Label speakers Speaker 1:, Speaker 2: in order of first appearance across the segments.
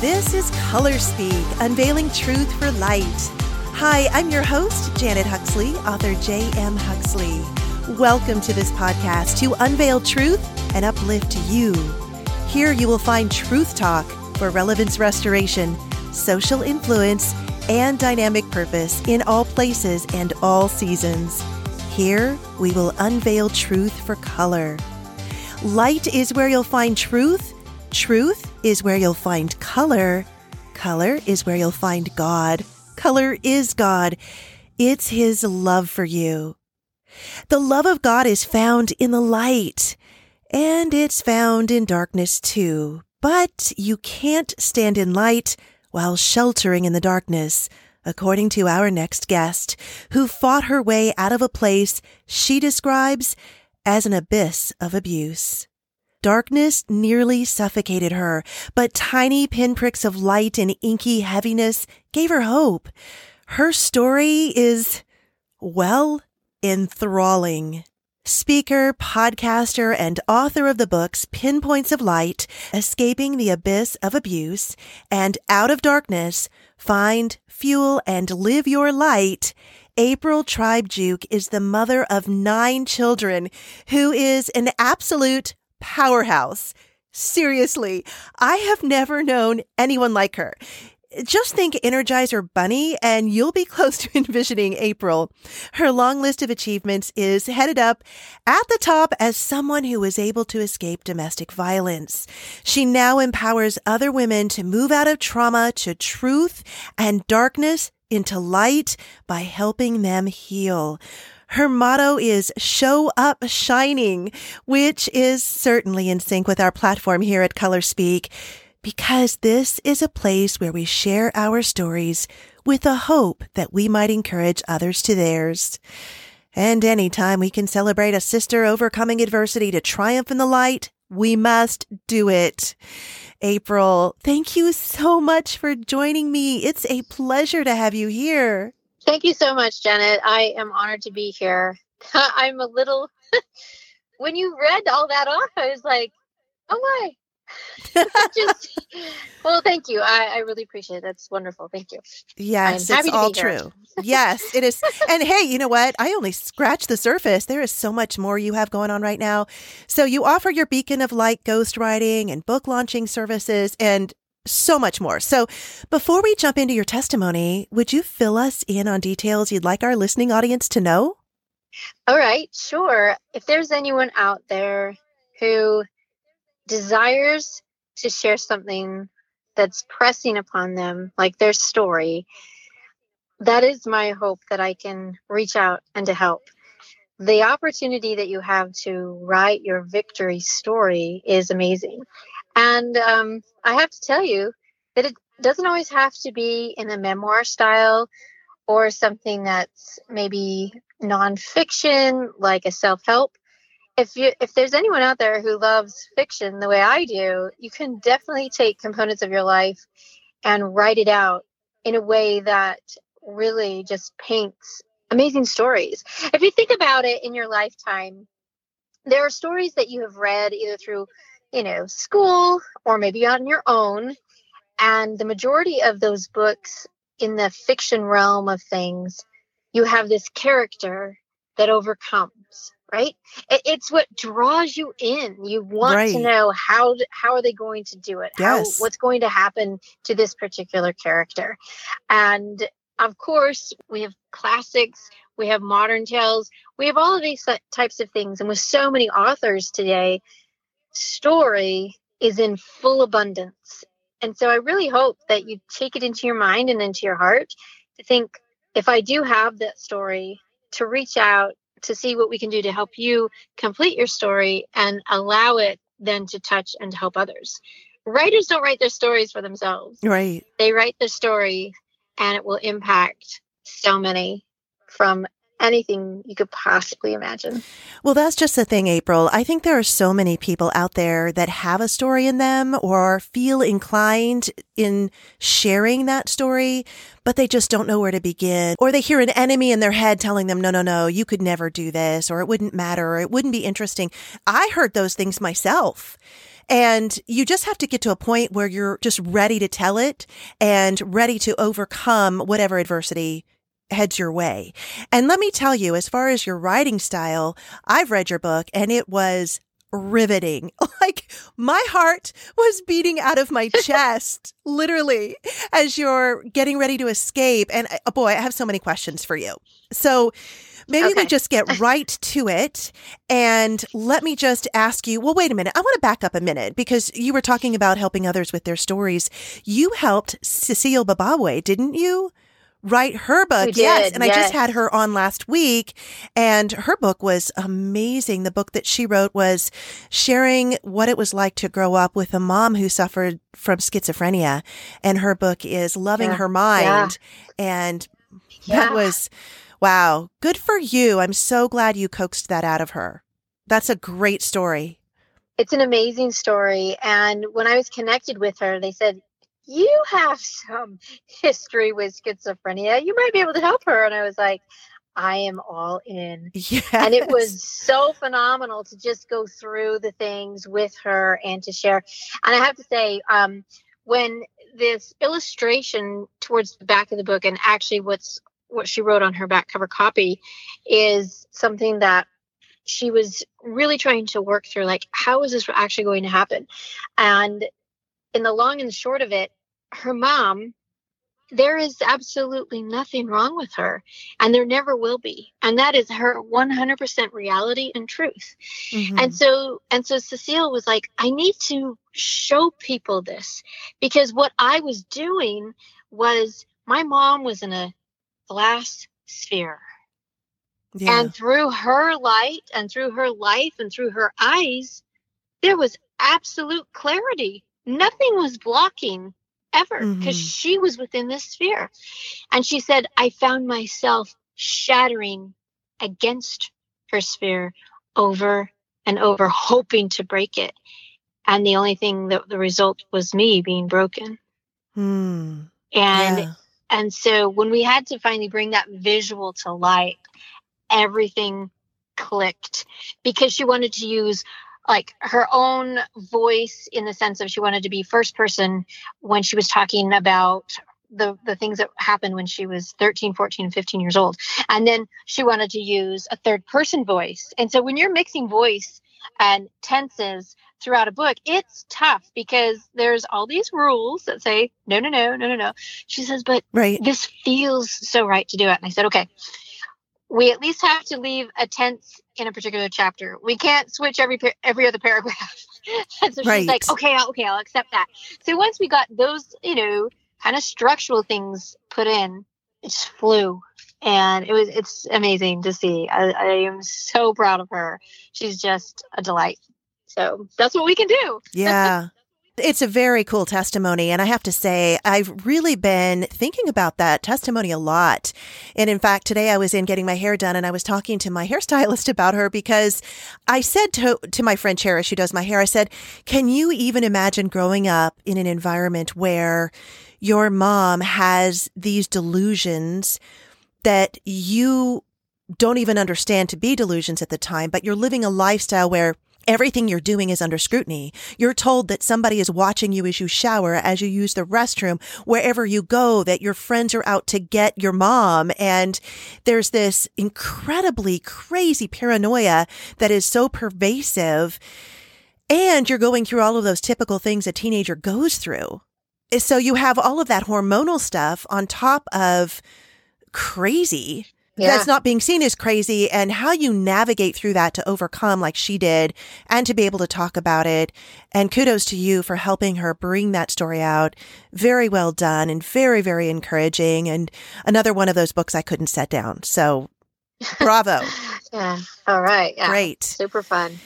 Speaker 1: This is Color Speak, unveiling truth for light. Hi, I'm your host, Janet Huxley, author J.M. Huxley. Welcome to this podcast to unveil truth and uplift you. Here you will find truth talk for relevance restoration, social influence, and dynamic purpose in all places and all seasons. Here we will unveil truth for color. Light is where you'll find truth. Truth is where you'll find color. Color is where you'll find God. Color is God. It's His love for you. The love of God is found in the light, and it's found in darkness too. But you can't stand in light while sheltering in the darkness, according to our next guest, who fought her way out of a place she describes as an abyss of abuse. Darkness nearly suffocated her, but tiny pinpricks of light and inky heaviness gave her hope. Her story is, well, enthralling. Speaker, podcaster, and author of the books Pinpoints of Light, Escaping the Abyss of Abuse, and Out of Darkness, Find, Fuel, and Live Your Light, April Tribe Giauque is the mother of nine children who is an absolute powerhouse. Seriously, I have never known anyone like her. Just think Energizer Bunny and you'll be close to envisioning April. Her long list of achievements is headed up at the top as someone who was able to escape domestic violence. She now empowers other women to move out of trauma to truth and darkness into light by helping them heal. Her motto is show up shining, which is certainly in sync with our platform here at Color Speak, because this is a place where we share our stories with the hope that we might encourage others to theirs. And anytime we can celebrate a sister overcoming adversity to triumph in the light, we must do it. April, thank you so much for joining me. It's a pleasure to have you here.
Speaker 2: Thank you so much, Janet. I am honored to be here. I'm a little, when you read all that off, I was like, oh my. Just, well, thank you. I, I really appreciate it. That's wonderful. Thank you.
Speaker 1: Yes, it's all true. yes, it is. And hey, you know what? I only scratched the surface. There is so much more you have going on right now. So you offer your beacon of light ghostwriting and book launching services. And so much more. So before we jump into your testimony, would you fill us in on details you'd like our listening audience to know?
Speaker 2: All right, sure. If there's anyone out there who desires to share something that's pressing upon them, like their story, that is my hope that I can reach out and to help. The opportunity that you have to write your victory story is amazing. And um, I have to tell you that it doesn't always have to be in a memoir style or something that's maybe nonfiction, like a self help. If you if there's anyone out there who loves fiction the way I do, you can definitely take components of your life and write it out in a way that really just paints amazing stories. If you think about it in your lifetime, there are stories that you have read either through you know, school or maybe on your own. And the majority of those books in the fiction realm of things, you have this character that overcomes, right? It's what draws you in. You want right. to know how how are they going to do it?
Speaker 1: Yes.
Speaker 2: How, what's going to happen to this particular character? And of course, we have classics, we have modern tales, we have all of these types of things. And with so many authors today, story is in full abundance. And so I really hope that you take it into your mind and into your heart to think if I do have that story, to reach out to see what we can do to help you complete your story and allow it then to touch and to help others. Writers don't write their stories for themselves.
Speaker 1: Right.
Speaker 2: They write the story and it will impact so many from anything you could possibly imagine.
Speaker 1: Well, that's just the thing, April. I think there are so many people out there that have a story in them or feel inclined in sharing that story, but they just don't know where to begin. Or they hear an enemy in their head telling them, no, no, no, you could never do this, or it wouldn't matter, or it wouldn't be interesting. I heard those things myself. And you just have to get to a point where you're just ready to tell it and ready to overcome whatever adversity heads your way. And let me tell you, as far as your writing style, I've read your book and it was riveting. Like my heart was beating out of my chest, literally, as you're getting ready to escape. And oh boy, I have so many questions for you. So maybe okay. we just get right to it. And let me just ask you well, wait a minute. I want to back up a minute because you were talking about helping others with their stories. You helped Cecile Babawe, didn't you? Write her book.
Speaker 2: Did,
Speaker 1: yes. And
Speaker 2: yes.
Speaker 1: I just had her on last week and her book was amazing. The book that she wrote was sharing what it was like to grow up with a mom who suffered from schizophrenia. And her book is Loving yeah. Her Mind. Yeah. And yeah. that was, wow, good for you. I'm so glad you coaxed that out of her. That's a great story.
Speaker 2: It's an amazing story. And when I was connected with her, they said, you have some history with schizophrenia. You might be able to help her. And I was like, I am all in.
Speaker 1: Yes.
Speaker 2: And it was so phenomenal to just go through the things with her and to share. And I have to say, um, when this illustration towards the back of the book, and actually what's what she wrote on her back cover copy, is something that she was really trying to work through. Like, how is this actually going to happen? And in the long and short of it, her mom, there is absolutely nothing wrong with her, and there never will be. And that is her 100% reality and truth. Mm-hmm. And so, and so Cecile was like, I need to show people this because what I was doing was my mom was in a glass sphere. Yeah. And through her light and through her life and through her eyes, there was absolute clarity. Nothing was blocking ever because mm-hmm. she was within this sphere. And she said, I found myself shattering against her sphere over and over, hoping to break it. And the only thing that the result was me being broken.
Speaker 1: Mm.
Speaker 2: And yeah. and so when we had to finally bring that visual to light, everything clicked because she wanted to use like her own voice in the sense of she wanted to be first person when she was talking about the the things that happened when she was 13 14 15 years old. And then she wanted to use a third person voice. And so when you're mixing voice and tenses throughout a book it's tough because there's all these rules that say no no no no no no. She says but
Speaker 1: right.
Speaker 2: this feels so right to do it. And i said okay we at least have to leave a tense in a particular chapter. We can't switch every every other paragraph. and so
Speaker 1: right.
Speaker 2: she's like, okay, okay, I'll accept that. So once we got those, you know, kind of structural things put in, it just flew. And it was it's amazing to see. I, I am so proud of her. She's just a delight. So that's what we can do.
Speaker 1: Yeah. It's a very cool testimony. And I have to say, I've really been thinking about that testimony a lot. And in fact, today I was in getting my hair done and I was talking to my hairstylist about her because I said to, to my friend Cherish, who does my hair, I said, can you even imagine growing up in an environment where your mom has these delusions that you don't even understand to be delusions at the time, but you're living a lifestyle where Everything you're doing is under scrutiny. You're told that somebody is watching you as you shower, as you use the restroom, wherever you go, that your friends are out to get your mom. And there's this incredibly crazy paranoia that is so pervasive. And you're going through all of those typical things a teenager goes through. So you have all of that hormonal stuff on top of crazy yeah. that's not being seen as crazy and how you navigate through that to overcome like she did and to be able to talk about it. And kudos to you for helping her bring that story out. Very well done and very, very encouraging. And another one of those books I couldn't set down. So bravo.
Speaker 2: yeah. All right. Yeah.
Speaker 1: Great.
Speaker 2: Super fun.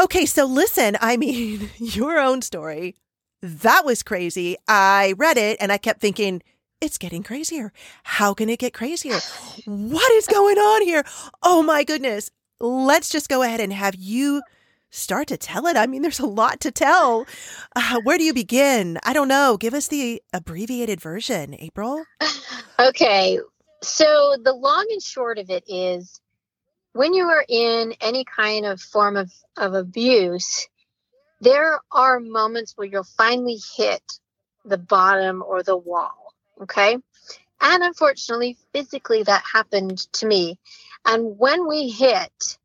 Speaker 1: Okay. So listen, I mean, your own story. That was crazy. I read it and I kept thinking, it's getting crazier. How can it get crazier? What is going on here? Oh my goodness. Let's just go ahead and have you start to tell it. I mean, there's a lot to tell. Uh, where do you begin? I don't know. Give us the abbreviated version, April.
Speaker 2: Okay. So, the long and short of it is when you are in any kind of form of, of abuse, there are moments where you'll finally hit the bottom or the wall. Okay. And unfortunately, physically, that happened to me. And when we hit,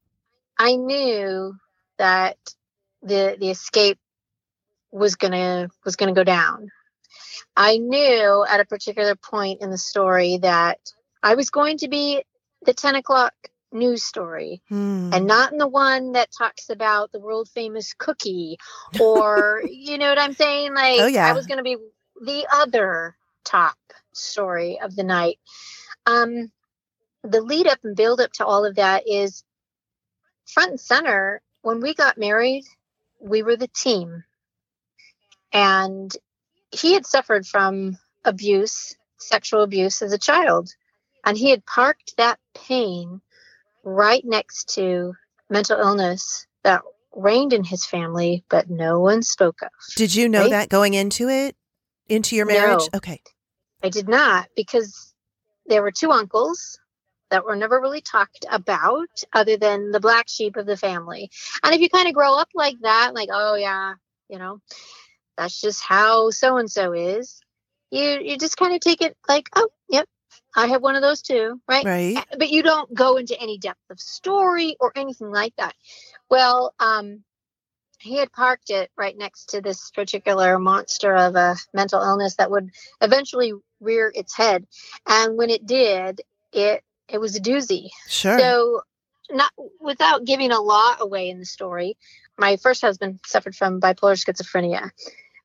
Speaker 2: I knew that the the escape was gonna was gonna go down. I knew at a particular point in the story that I was going to be the 10 o'clock news story hmm. and not in the one that talks about the world famous cookie or you know what I'm saying? Like oh, yeah. I was going to be the other top story of the night. Um, the lead up and build up to all of that is front and center. When we got married, we were the team. And he had suffered from abuse, sexual abuse as a child. And he had parked that pain right next to mental illness that reigned in his family, but no one spoke of.
Speaker 1: Did you know right? that going into it, into your marriage?
Speaker 2: No,
Speaker 1: okay.
Speaker 2: I did not because there were two uncles that were never really talked about other than the black sheep of the family. And if you kind of grow up like that, like, oh yeah, you know, that's just how so and so is, you you just kind of take it like, oh, yep, I have one of those too, right?
Speaker 1: Right.
Speaker 2: But you don't go into any depth of story or anything like that. Well, um, he had parked it right next to this particular monster of a mental illness that would eventually rear its head. And when it did, it it was a doozy.
Speaker 1: Sure.
Speaker 2: So, not without giving a lot away in the story, my first husband suffered from bipolar schizophrenia,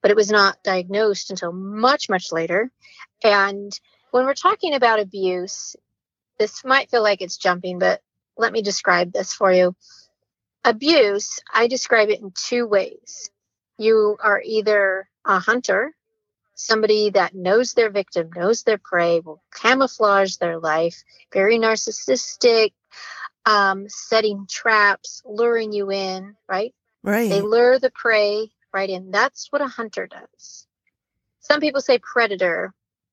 Speaker 2: but it was not diagnosed until much, much later. And when we're talking about abuse, this might feel like it's jumping, but let me describe this for you. Abuse, I describe it in two ways. You are either a hunter somebody that knows their victim, knows their prey, will camouflage their life, very narcissistic, um, setting traps, luring you in, right?
Speaker 1: Right.
Speaker 2: They lure the prey right in. That's what a hunter does. Some people say predator,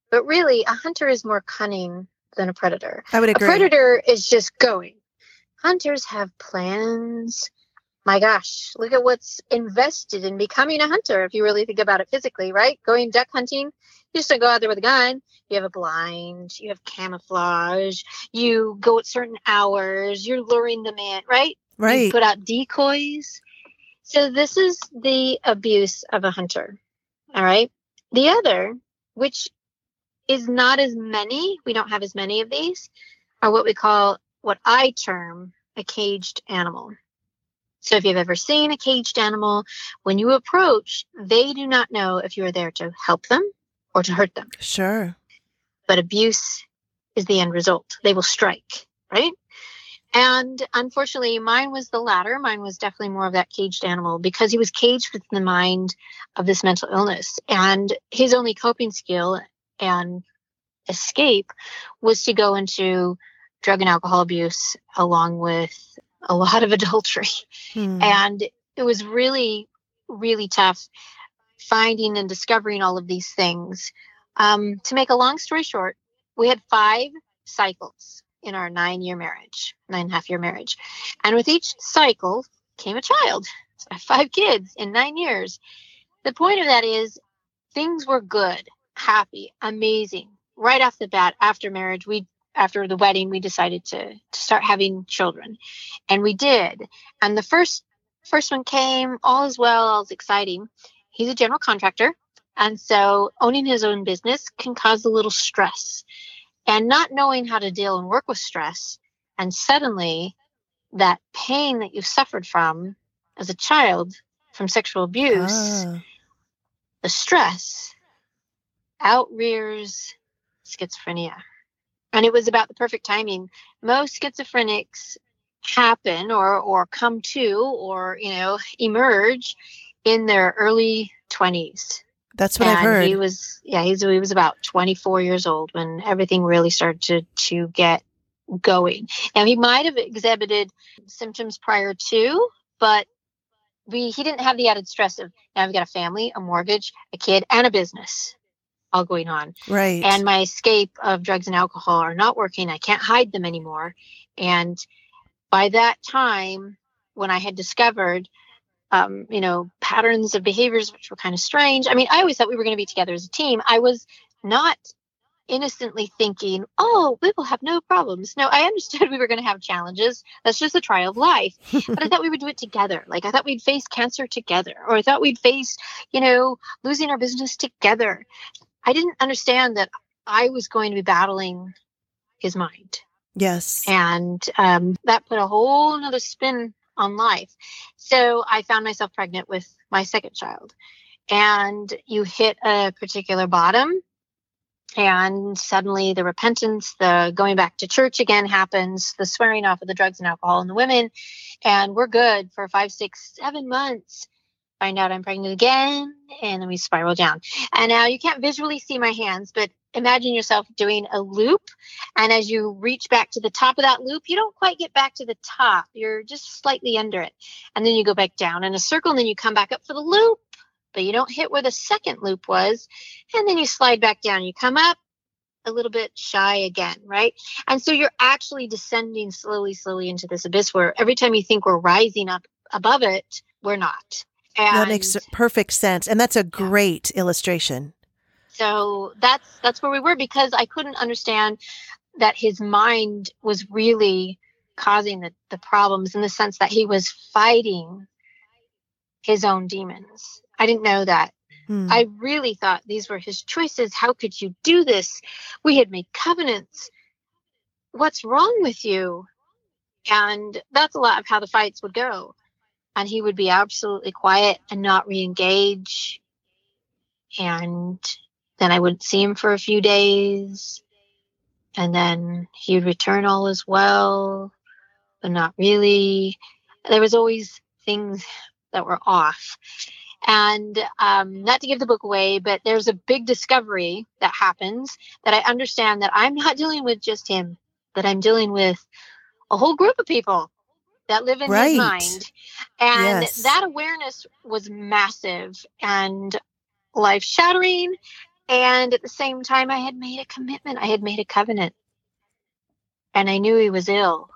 Speaker 2: but really a hunter is more cunning than a predator.
Speaker 1: I would agree.
Speaker 2: A predator is just going. Hunters have plans, my gosh, look at what's invested in becoming a hunter if you really think about it physically, right? Going duck hunting, you just don't go out there with a gun. You have a blind, you have camouflage, you go at certain hours, you're luring them in, right?
Speaker 1: Right.
Speaker 2: You put out decoys. So this is the abuse of a hunter. All right. The other, which is not as many, we don't have as many of these, are what we call what I term a caged animal. So if you've ever seen a caged animal, when you approach, they do not know if you are there to help them or to hurt them.
Speaker 1: Sure.
Speaker 2: But abuse is the end result. They will strike, right? And unfortunately, mine was the latter. Mine was definitely more of that caged animal because he was caged within the mind of this mental illness. And his only coping skill and escape was to go into drug and alcohol abuse along with a lot of adultery. Hmm. And it was really, really tough finding and discovering all of these things. Um, to make a long story short, we had five cycles in our nine year marriage, nine and a half year marriage. And with each cycle came a child. So five kids in nine years. The point of that is things were good, happy, amazing. Right off the bat, after marriage, we after the wedding, we decided to, to start having children. And we did. And the first first one came, all is well, all is exciting. He's a general contractor. And so owning his own business can cause a little stress. And not knowing how to deal and work with stress, and suddenly that pain that you suffered from as a child from sexual abuse, ah. the stress outrears schizophrenia and it was about the perfect timing. Most schizophrenics happen or or come to or you know emerge in their early 20s
Speaker 1: That's what
Speaker 2: and
Speaker 1: I've heard.
Speaker 2: He was, yeah, he's, he was about 24 years old when everything really started to, to get going. Now, he might have exhibited symptoms prior to, but we, he didn't have the added stress of now I've got a family, a mortgage, a kid, and a business all going on.
Speaker 1: Right.
Speaker 2: And my escape of drugs and alcohol are not working. I can't hide them anymore. And by that time, when I had discovered, um, you know, patterns of behaviors which were kind of strange. I mean, I always thought we were going to be together as a team. I was not innocently thinking, oh, we will have no problems. No, I understood we were going to have challenges. That's just a trial of life. but I thought we would do it together. Like I thought we'd face cancer together, or I thought we'd face, you know, losing our business together. I didn't understand that I was going to be battling his mind.
Speaker 1: Yes.
Speaker 2: And um, that put a whole nother spin on life. So I found myself pregnant with my second child. And you hit a particular bottom and suddenly the repentance the going back to church again happens the swearing off of the drugs and alcohol and the women and we're good for five six seven months find out i'm pregnant again and then we spiral down and now you can't visually see my hands but imagine yourself doing a loop and as you reach back to the top of that loop you don't quite get back to the top you're just slightly under it and then you go back down in a circle and then you come back up for the loop but you don't hit where the second loop was. And then you slide back down. You come up a little bit shy again, right? And so you're actually descending slowly, slowly into this abyss where every time you think we're rising up above it, we're not.
Speaker 1: And that makes perfect sense. And that's a great yeah. illustration.
Speaker 2: So that's that's where we were because I couldn't understand that his mind was really causing the, the problems in the sense that he was fighting his own demons. I didn't know that. Hmm. I really thought these were his choices. How could you do this? We had made covenants. What's wrong with you? And that's a lot of how the fights would go. And he would be absolutely quiet and not re engage. And then I wouldn't see him for a few days. And then he would return all as well, but not really. There was always things that were off. And um, not to give the book away, but there's a big discovery that happens that I understand that I'm not dealing with just him, that I'm dealing with a whole group of people that live in right. his mind. And yes. that awareness was massive and life shattering. And at the same time, I had made a commitment, I had made a covenant, and I knew he was ill.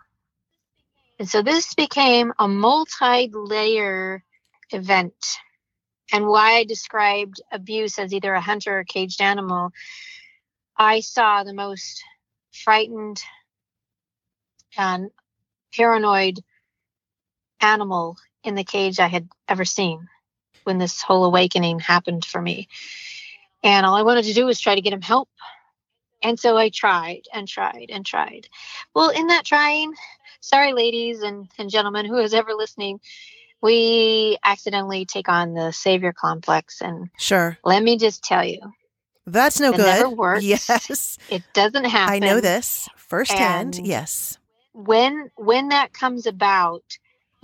Speaker 2: And so this became a multi layer event and why I described abuse as either a hunter or a caged animal, I saw the most frightened and paranoid animal in the cage I had ever seen when this whole awakening happened for me. And all I wanted to do was try to get him help. And so I tried and tried and tried. Well, in that trying, sorry, ladies and, and gentlemen who is ever listening, we accidentally take on the savior complex and
Speaker 1: sure
Speaker 2: let me just tell you
Speaker 1: that's no
Speaker 2: it
Speaker 1: good
Speaker 2: never works.
Speaker 1: yes
Speaker 2: it doesn't happen
Speaker 1: i know this firsthand and yes
Speaker 2: when when that comes about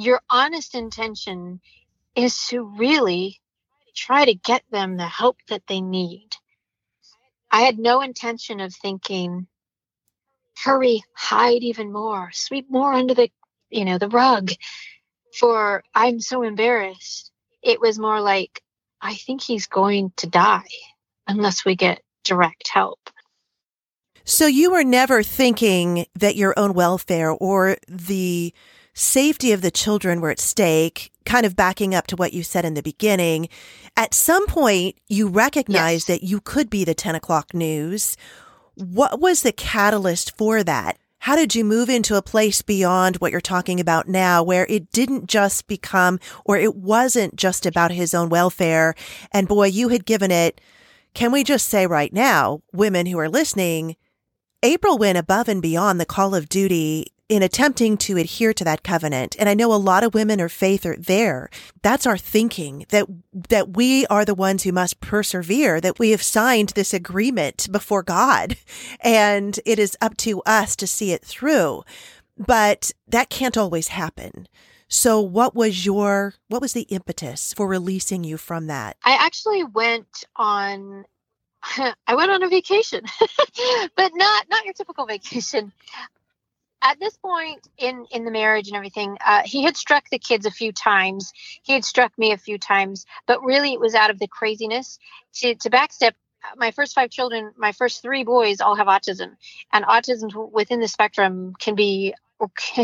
Speaker 2: your honest intention is to really try to get them the help that they need i had no intention of thinking hurry hide even more sweep more under the you know the rug for I'm so embarrassed. It was more like, I think he's going to die unless we get direct help.
Speaker 1: So you were never thinking that your own welfare or the safety of the children were at stake, kind of backing up to what you said in the beginning. At some point, you recognized yes. that you could be the 10 o'clock news. What was the catalyst for that? How did you move into a place beyond what you're talking about now where it didn't just become, or it wasn't just about his own welfare? And boy, you had given it, can we just say right now, women who are listening, April went above and beyond the call of duty in attempting to adhere to that covenant. And I know a lot of women of faith are there. That's our thinking that, that we are the ones who must persevere, that we have signed this agreement before God and it is up to us to see it through. But that can't always happen. So what was your what was the impetus for releasing you from that?
Speaker 2: I actually went on I went on a vacation, but not not your typical vacation. At this point in in the marriage and everything, uh, he had struck the kids a few times. He had struck me a few times, but really it was out of the craziness to to backstep. My first five children, my first three boys, all have autism, and autism within the spectrum can be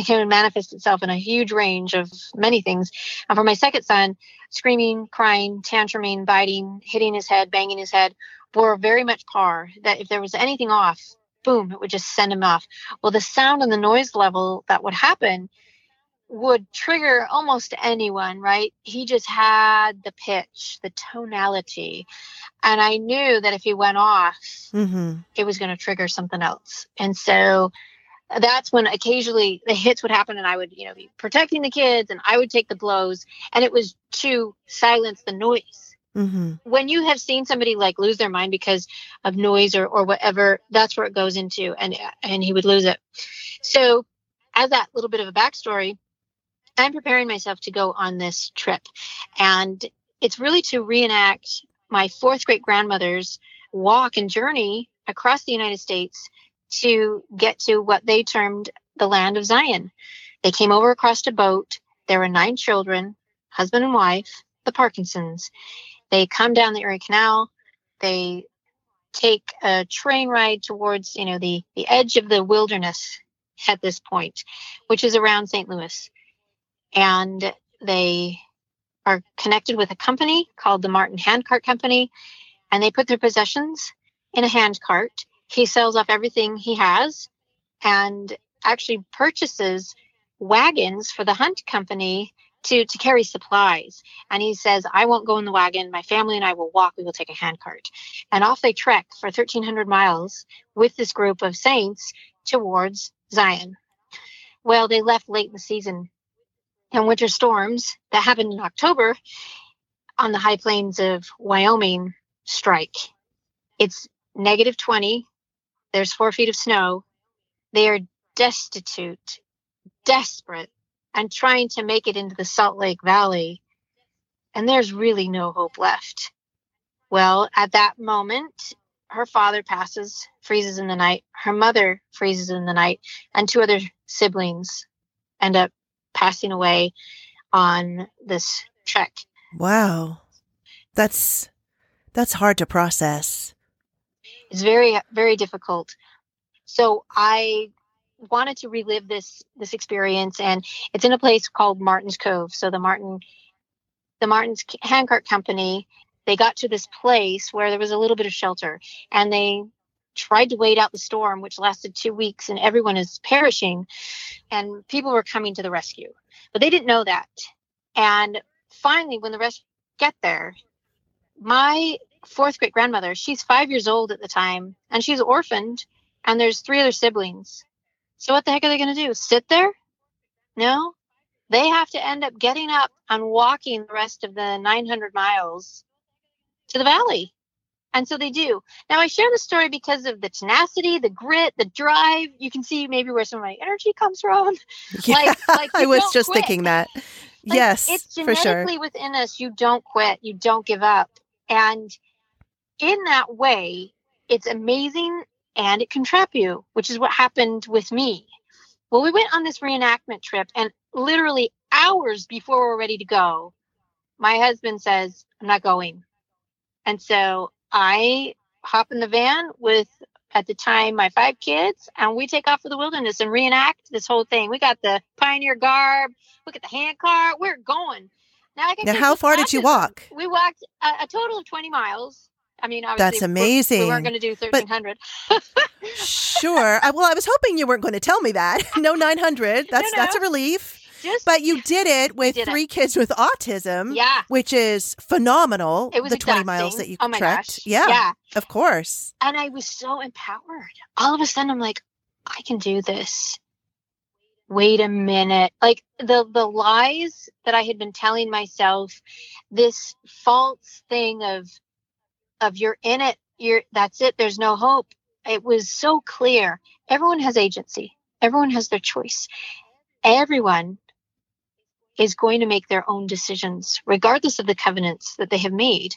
Speaker 2: can manifest itself in a huge range of many things. And for my second son, screaming, crying, tantruming, biting, hitting his head, banging his head were very much par. That if there was anything off, boom, it would just send him off. Well, the sound and the noise level that would happen would trigger almost anyone, right? He just had the pitch, the tonality. And I knew that if he went off, mm-hmm. it was going to trigger something else. And so that's when occasionally the hits would happen and I would, you know, be protecting the kids and I would take the blows and it was to silence the noise. Mm-hmm. When you have seen somebody like lose their mind because of noise or, or whatever, that's where it goes into and and he would lose it. So as that little bit of a backstory, I'm preparing myself to go on this trip. And it's really to reenact my fourth great grandmother's walk and journey across the United States to get to what they termed the land of Zion. They came over across a boat. There were nine children, husband and wife, the Parkinsons. They come down the Erie Canal. They take a train ride towards, you know, the, the edge of the wilderness at this point, which is around St. Louis. And they are connected with a company called the Martin Handcart Company, and they put their possessions in a handcart he sells off everything he has and actually purchases wagons for the hunt company to to carry supplies. And he says i won't go in the wagon. My family and i will walk. We will take a handcart. And off they trek for 1300 miles with this group of saints towards zion. Well they left late in the season. And winter storms that happened in october on the high plains of wyoming strike. It's negative 20 there's four feet of snow. They are destitute, desperate, and trying to make it into the Salt Lake Valley. And there's really no hope left. Well, at that moment, her father passes, freezes in the night. Her mother freezes in the night, and two other siblings end up passing away on this trek.
Speaker 1: Wow. That's that's hard to process
Speaker 2: It's very very difficult. So I wanted to relive this this experience and it's in a place called Martin's Cove. So the Martin the Martin's handcart company, they got to this place where there was a little bit of shelter and they tried to wait out the storm which lasted 2 weeks and everyone is perishing and people were coming to the rescue. But they didn't know that. And finally when the rest get there, my fourth great grandmother. She's five years old at the time, and she's orphaned, and there's three other siblings. So what the heck are they going to do? Sit there? No. They have to end up getting up and walking the rest of the 900 miles to the valley. And so they do. Now, I share the story because of the tenacity, the grit, the drive. You can see maybe where some of my energy comes from.
Speaker 1: Yeah, like, like I was just quit. thinking that. Like, yes,
Speaker 2: it's genetically
Speaker 1: sure.
Speaker 2: within us. You don't quit. You don't give up. And in that way, it's amazing and it can trap you, which is what happened with me. Well, we went on this reenactment trip, and literally hours before we're ready to go, my husband says, I'm not going. And so I hop in the van with, at the time, my five kids, and we take off for the wilderness and reenact this whole thing. We got the pioneer garb, look at the hand car, we're going.
Speaker 1: Now, I can. now how far did you walk?
Speaker 2: We walked a, a total of 20 miles. I mean,
Speaker 1: that's amazing.
Speaker 2: We weren't going to do thirteen hundred.
Speaker 1: sure. I, well, I was hoping you weren't going to tell me that. No, nine hundred. That's no, no. that's a relief. Just, but you did it with did three it. kids with autism.
Speaker 2: Yeah,
Speaker 1: which is phenomenal.
Speaker 2: It was
Speaker 1: the
Speaker 2: exhausting.
Speaker 1: twenty miles that you
Speaker 2: oh
Speaker 1: trekked. Yeah, yeah, of course.
Speaker 2: And I was so empowered. All of a sudden, I'm like, I can do this. Wait a minute. Like the the lies that I had been telling myself, this false thing of of you're in it, you're that's it, there's no hope. It was so clear. Everyone has agency. Everyone has their choice. Everyone is going to make their own decisions, regardless of the covenants that they have made.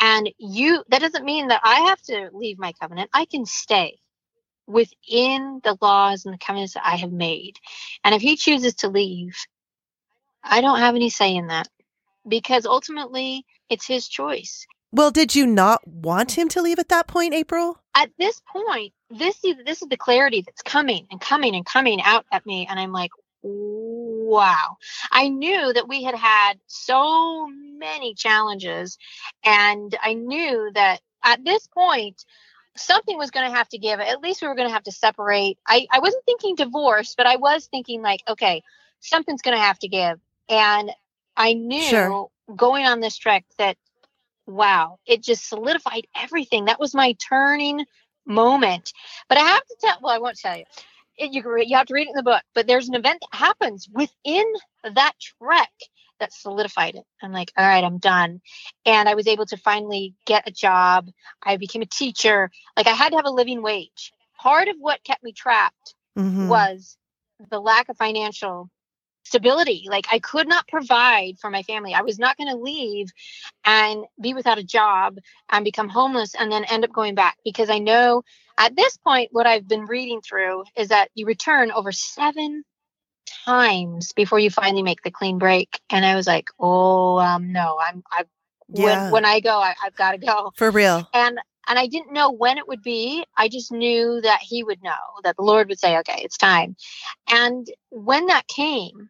Speaker 2: And you, that doesn't mean that I have to leave my covenant. I can stay within the laws and the covenants that I have made. And if he chooses to leave, I don't have any say in that because ultimately it's his choice.
Speaker 1: Well, did you not want him to leave at that point, April?
Speaker 2: At this point, this is this is the clarity that's coming and coming and coming out at me and I'm like, wow. I knew that we had had so many challenges and I knew that at this point something was going to have to give. At least we were going to have to separate. I, I wasn't thinking divorce, but I was thinking like, okay, something's going to have to give. And I knew sure. going on this trek that, wow, it just solidified everything. That was my turning moment. But I have to tell, well, I won't tell you. It, you, you have to read it in the book, but there's an event that happens within that trek that solidified it. I'm like, all right, I'm done. And I was able to finally get a job. I became a teacher. Like I had to have a living wage. Part of what kept me trapped mm-hmm. was the lack of financial stability. Like I could not provide for my family. I was not going to leave and be without a job and become homeless and then end up going back because I know at this point what I've been reading through is that you return over 7 times before you finally make the clean break. And I was like, "Oh, um no, I'm I yeah. when when I go, I, I've got to go."
Speaker 1: For real.
Speaker 2: And and I didn't know when it would be. I just knew that he would know, that the Lord would say, okay, it's time. And when that came,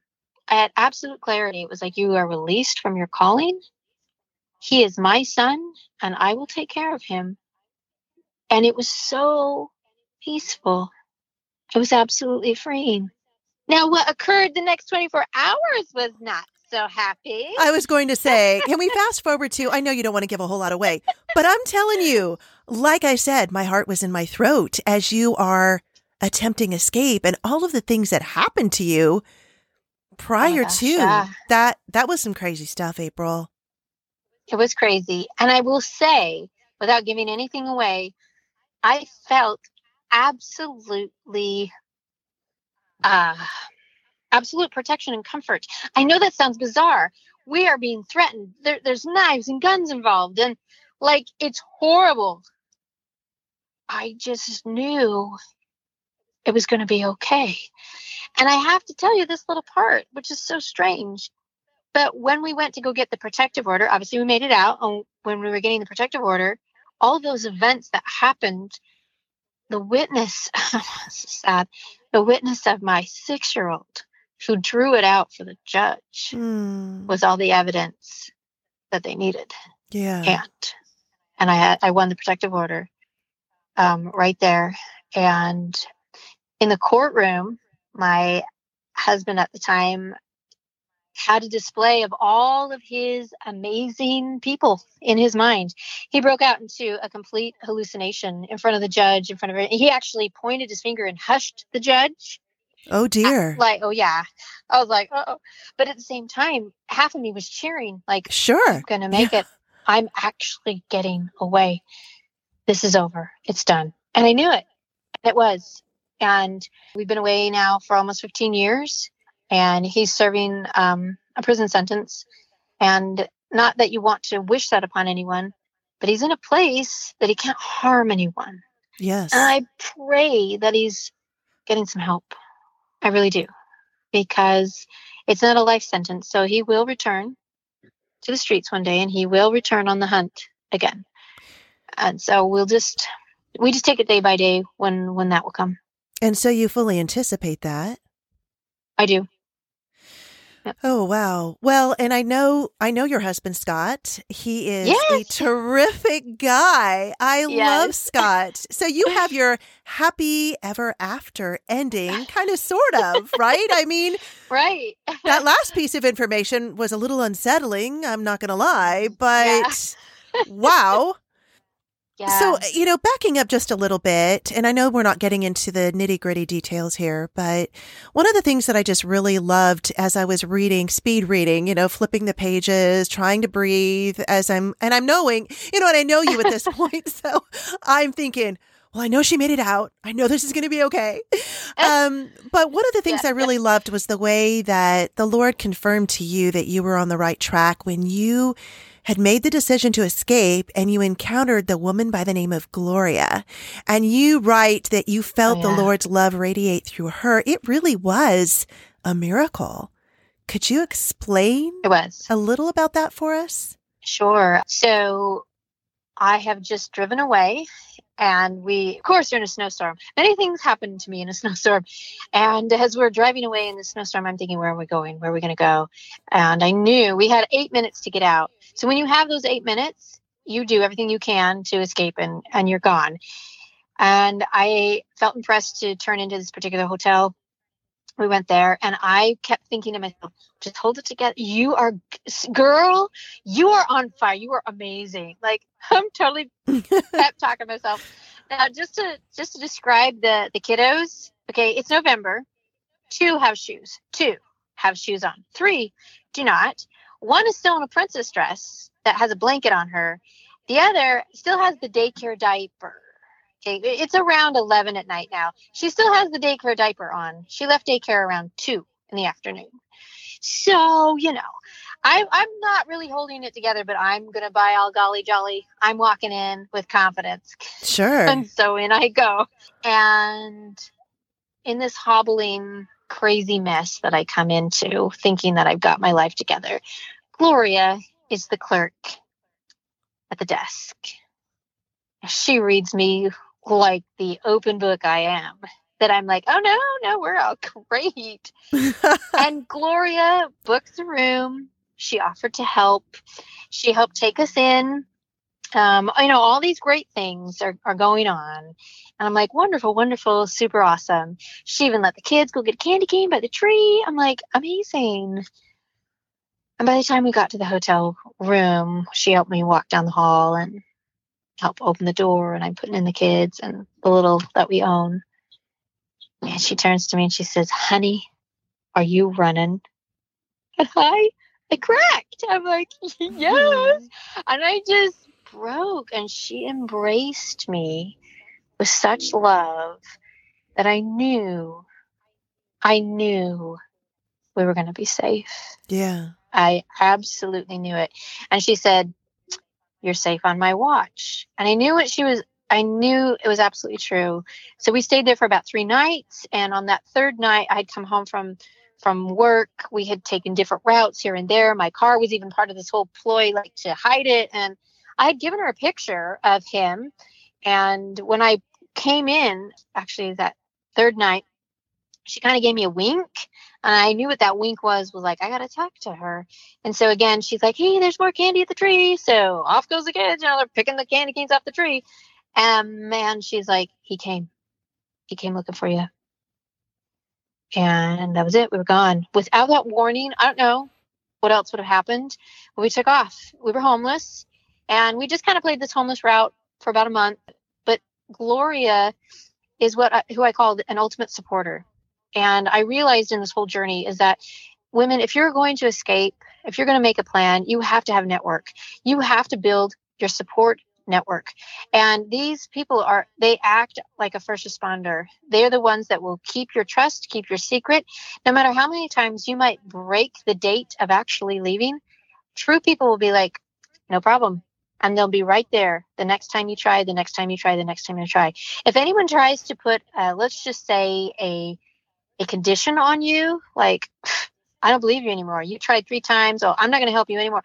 Speaker 2: had absolute clarity. It was like, you are released from your calling. He is my son, and I will take care of him. And it was so peaceful. It was absolutely freeing. Now, what occurred the next 24 hours was not so happy.
Speaker 1: I was going to say, can we fast forward to? I know you don't want to give a whole lot away, but I'm telling you, like I said, my heart was in my throat as you are attempting escape and all of the things that happened to you prior oh gosh, to yeah. that that was some crazy stuff april.
Speaker 2: It was crazy and i will say without giving anything away i felt absolutely uh absolute protection and comfort. I know that sounds bizarre. We are being threatened. There, there's knives and guns involved and like it's horrible. I just knew it was going to be okay and I have to tell you this little part, which is so strange. But when we went to go get the protective order, obviously we made it out. And when we were getting the protective order, all those events that happened, the witness, sad, the witness of my six year old who drew it out for the judge mm. was all the evidence that they needed.
Speaker 1: Yeah.
Speaker 2: And, and I had, I won the protective order um, right there. And in the courtroom, my husband at the time had a display of all of his amazing people in his mind. He broke out into a complete hallucination in front of the judge, in front of. He actually pointed his finger and hushed the judge.
Speaker 1: Oh dear.
Speaker 2: like, oh yeah. I was like, oh. But at the same time, half of me was cheering, like,
Speaker 1: sure,
Speaker 2: I'm gonna make yeah. it. I'm actually getting away. This is over. It's done. And I knew it. It was. And we've been away now for almost 15 years, and he's serving um, a prison sentence. And not that you want to wish that upon anyone, but he's in a place that he can't harm anyone.
Speaker 1: Yes.
Speaker 2: And I pray that he's getting some help. I really do. Because it's not a life sentence. So he will return to the streets one day and he will return on the hunt again. And so we'll just we just take it day by day when when that will come.
Speaker 1: And so you fully anticipate that?
Speaker 2: I do.
Speaker 1: Yep. Oh wow. Well, and I know I know your husband Scott. He is yes. a terrific guy. I yes. love Scott. So you have your happy ever after ending, kind of sort of, right? I mean,
Speaker 2: right.
Speaker 1: that last piece of information was a little unsettling, I'm not going to lie, but yeah. wow.
Speaker 2: Yeah.
Speaker 1: So, you know, backing up just a little bit, and I know we're not getting into the nitty gritty details here, but one of the things that I just really loved as I was reading, speed reading, you know, flipping the pages, trying to breathe as I'm, and I'm knowing, you know, and I know you at this point. So I'm thinking, well, I know she made it out. I know this is going to be okay. Um, but one of the things I really loved was the way that the Lord confirmed to you that you were on the right track when you had made the decision to escape and you encountered the woman by the name of Gloria. And you write that you felt oh, yeah. the Lord's love radiate through her. It really was a miracle. Could you explain
Speaker 2: it was.
Speaker 1: a little about that for us?
Speaker 2: Sure. So I have just driven away and we of course are in a snowstorm many things happen to me in a snowstorm and as we're driving away in the snowstorm i'm thinking where are we going where are we going to go and i knew we had eight minutes to get out so when you have those eight minutes you do everything you can to escape and and you're gone. And i felt impressed to turn into this particular hotel. We went there and i kept thinking to myself just hold it together. You are girl you are on fire. You are amazing. Like i'm totally pep talking myself. Now just to just to describe the the kiddos okay it's november. Two have shoes. Two have shoes on. Three do not one is still in a princess dress that has a blanket on her the other still has the daycare diaper Okay, it's around 11 at night now. She still has the daycare diaper on. She left daycare around 2 in the afternoon. So, you know, I, I'm not really holding it together, but I'm going to buy all golly jolly. I'm walking in with confidence.
Speaker 1: Sure.
Speaker 2: and so in I go. And in this hobbling, crazy mess that I come into, thinking that I've got my life together, Gloria is the clerk at the desk. She reads me like the open book I am that I'm like, oh no, no, we're all great. and Gloria booked the room. She offered to help. She helped take us in. Um, you know, all these great things are, are going on. And I'm like, wonderful, wonderful, super awesome. She even let the kids go get a candy cane by the tree. I'm like, amazing. And by the time we got to the hotel room, she helped me walk down the hall and help open the door and I'm putting in the kids and the little that we own. And she turns to me and she says, Honey, are you running? And I I cracked. I'm like, Yes. Mm-hmm. And I just broke and she embraced me with such love that I knew I knew we were going to be safe.
Speaker 1: Yeah.
Speaker 2: I absolutely knew it. And she said, you're safe on my watch. And I knew what she was, I knew it was absolutely true. So we stayed there for about three nights. And on that third night, I'd come home from, from work. We had taken different routes here and there. My car was even part of this whole ploy, like to hide it. And I had given her a picture of him. And when I came in, actually that third night, she kind of gave me a wink and I knew what that wink was, was like, I got to talk to her. And so again, she's like, Hey, there's more candy at the tree. So off goes the kids. You know, they're picking the candy canes off the tree. And man, she's like, He came. He came looking for you. And that was it. We were gone. Without that warning, I don't know what else would have happened. But we took off. We were homeless. And we just kind of played this homeless route for about a month. But Gloria is what I, who I called an ultimate supporter and I realized in this whole journey is that women, if you're going to escape, if you're going to make a plan, you have to have network. You have to build your support network. And these people are, they act like a first responder. They're the ones that will keep your trust, keep your secret. No matter how many times you might break the date of actually leaving, true people will be like, no problem. And they'll be right there the next time you try, the next time you try, the next time you try. If anyone tries to put, uh, let's just say, a a condition on you, like, I don't believe you anymore. You tried three times. Oh, I'm not going to help you anymore.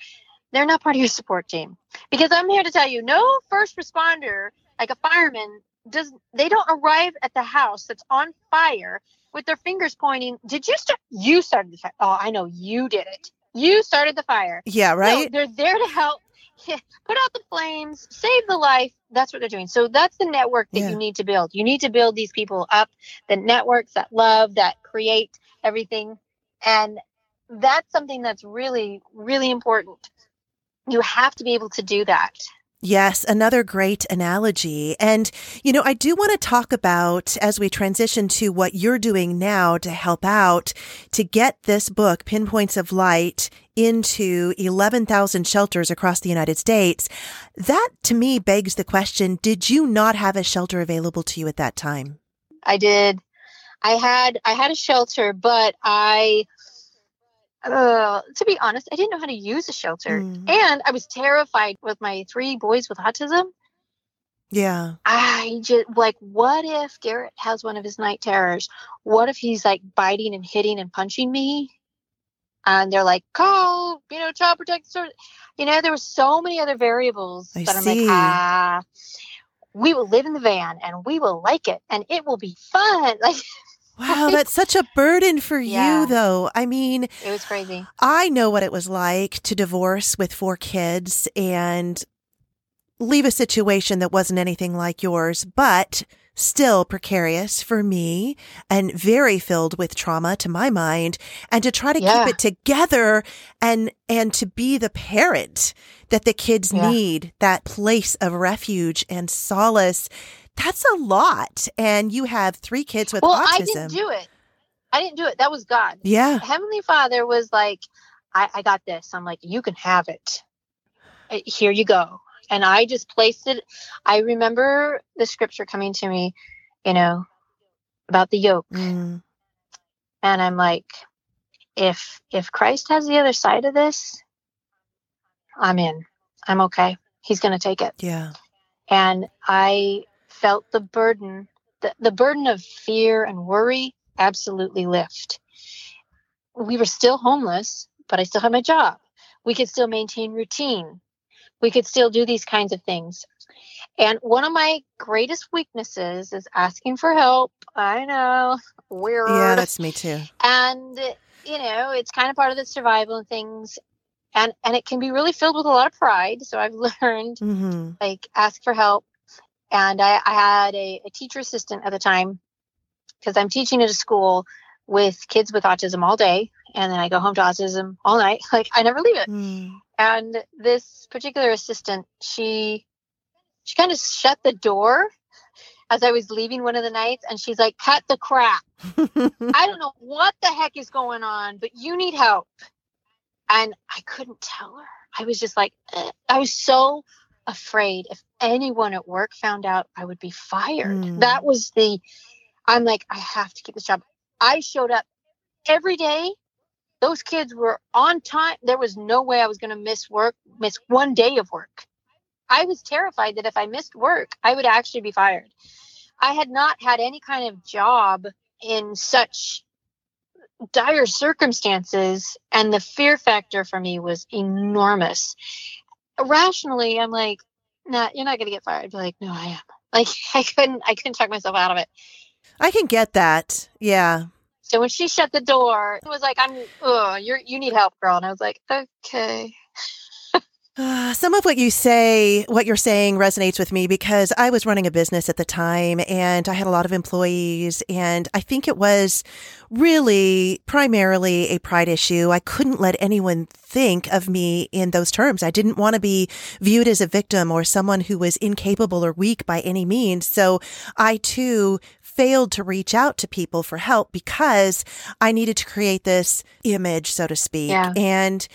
Speaker 2: They're not part of your support team. Because I'm here to tell you no first responder, like a fireman, does they don't arrive at the house that's on fire with their fingers pointing. Did you start? You started the fire. Oh, I know you did it. You started the fire.
Speaker 1: Yeah, right.
Speaker 2: No, they're there to help put out the flames, save the life. That's what they're doing. So that's the network that yeah. you need to build. You need to build these people up, the networks that love, that create everything. And that's something that's really, really important. You have to be able to do that.
Speaker 1: Yes, another great analogy. And, you know, I do want to talk about as we transition to what you're doing now to help out to get this book, Pinpoints of Light, into 11,000 shelters across the United States. That to me begs the question Did you not have a shelter available to you at that time?
Speaker 2: I did. I had I had a shelter, but I uh, to be honest, I didn't know how to use a shelter. Mm. And I was terrified with my three boys with autism.
Speaker 1: Yeah.
Speaker 2: I just like, what if Garrett has one of his night terrors? What if he's like biting and hitting and punching me? And they're like, call, you know, child protective You know, there were so many other variables
Speaker 1: I
Speaker 2: that I'm
Speaker 1: see.
Speaker 2: like, ah, we will live in the van and we will like it and it will be fun. Like,
Speaker 1: Wow, that's such a burden for
Speaker 2: Yeah.
Speaker 1: you, though. I mean,
Speaker 2: it was crazy.
Speaker 1: I know what it was like to divorce with four kids and leave a situation that wasn't anything like yours, but still precarious for me and very filled with trauma to my mind and to try to
Speaker 2: Yeah.
Speaker 1: keep it together and and to be the parent that the kids
Speaker 2: Yeah.
Speaker 1: need that place of refuge and solace that's a lot and you have three kids with
Speaker 2: Well,
Speaker 1: autism
Speaker 2: I didn't do it. I didn't do it. That was God.
Speaker 1: yeah
Speaker 2: Heavenly Father was like, I, I got this. I'm like, you can have it. Here you go. And I just placed it. I remember the scripture coming to me, you know, about the yoke.
Speaker 1: Mm,
Speaker 2: And I'm like, if if Christ has the other side of this, I'm in. I'm okay. He's gonna take it.
Speaker 1: yeah
Speaker 2: and I felt the burden, the, the burden of fear and worry absolutely lift. We were still homeless, but I still had my job. We could still maintain routine. We could still do these kinds of things. And one of my greatest weaknesses is asking for help. I know, weird.
Speaker 1: yeah that's me too
Speaker 2: and you know, it's kind of part of the survival and things. And and it can be really filled with a lot of pride. So I've learned
Speaker 1: hmm
Speaker 2: like ask for help. And I, I had a, a teacher assistant at the time because I'm teaching at a school with kids with autism all day. And then I go home to autism all night. Like I never leave it.
Speaker 1: Mm.
Speaker 2: And this particular assistant, she she kind of shut the door as I was leaving one of the nights and she's like, cut the crap. I don't know what the heck is going on, but you need help. And I couldn't tell her. I was just like, eh. I was so afraid if anyone at work found out I would be fired.
Speaker 1: Mm.
Speaker 2: That was the, I'm like, I have to keep this job. I showed up every day. Those kids were on time. There was no way I was going to miss work, miss one day of work. I was terrified that if I missed work, I would actually be fired. I had not had any kind of job in such dire circumstances and the fear factor for me was enormous rationally i'm like nah you're not gonna get fired. I'd be like no i am. Like i couldn't i couldn't talk myself out of it.
Speaker 1: I can get that. Yeah.
Speaker 2: so when she shut the door it was like i'm oh you're you need help girl. And i was like okay
Speaker 1: Uh, some of what you say, what you're saying resonates with me because I was running a business at the time and I had a lot of employees and I think it was really primarily a pride issue. I couldn't let anyone think of me in those terms. I didn't want to be viewed as a victim or someone who was incapable or weak by any means. So I too failed to reach out to people for help because I needed to create this image, so to speak.
Speaker 2: Yeah.
Speaker 1: And